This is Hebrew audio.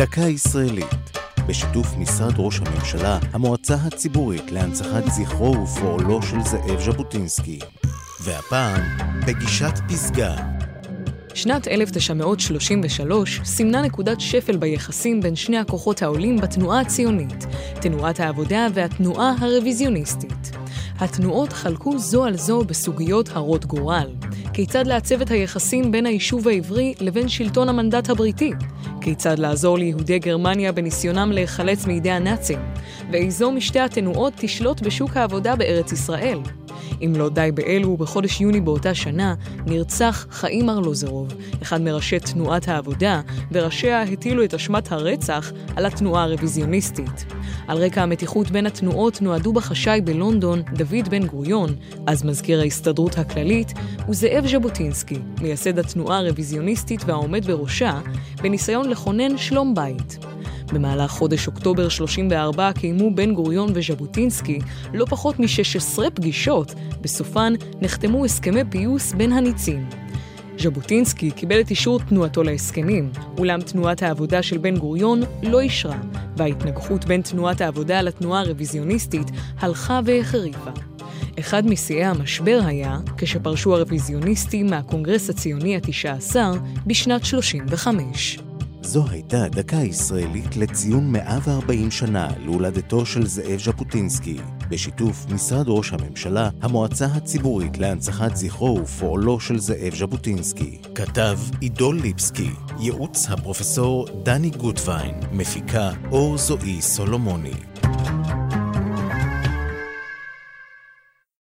דקה ישראלית, בשיתוף משרד ראש הממשלה, המועצה הציבורית להנצחת זכרו ופועלו של זאב ז'בוטינסקי. והפעם, בגישת פסגה. שנת 1933 סימנה נקודת שפל ביחסים בין שני הכוחות העולים בתנועה הציונית, תנועת העבודה והתנועה הרוויזיוניסטית. התנועות חלקו זו על זו בסוגיות הרות גורל. כיצד לעצב את היחסים בין היישוב העברי לבין שלטון המנדט הבריטי? כיצד לעזור ליהודי גרמניה בניסיונם להיחלץ מידי הנאצים? ואיזו משתי התנועות תשלוט בשוק העבודה בארץ ישראל? אם לא די באלו, בחודש יוני באותה שנה נרצח חיים ארלוזרוב, אחד מראשי תנועת העבודה, וראשיה הטילו את אשמת הרצח על התנועה הרוויזיוניסטית. על רקע המתיחות בין התנועות נועדו בחשאי בלונדון דוד בן גוריון, אז מזכיר ההסתדרות הכללית, וזאב ז'בוטינסקי, מייסד התנועה הרוויזיוניסטית והעומד בראשה, בניסיון לכונן שלום בית. במהלך חודש אוקטובר 34 קיימו בן גוריון וז'בוטינסקי לא פחות מ-16 פגישות, בסופן נחתמו הסכמי פיוס בין הניצים. ז'בוטינסקי קיבל את אישור תנועתו להסכמים, אולם תנועת העבודה של בן גוריון לא אישרה, וההתנגחות בין תנועת העבודה לתנועה הרוויזיוניסטית הלכה והחריפה. אחד משיאי המשבר היה כשפרשו הרוויזיוניסטים מהקונגרס הציוני התשע עשר בשנת 35. זו הייתה דקה ישראלית לציון 140 שנה להולדתו של זאב ז'בוטינסקי, בשיתוף משרד ראש הממשלה, המועצה הציבורית להנצחת זכרו ופועלו של זאב ז'בוטינסקי. כתב עידו ליבסקי, ייעוץ הפרופסור דני גוטווין, מפיקה אור זועי סולומוני.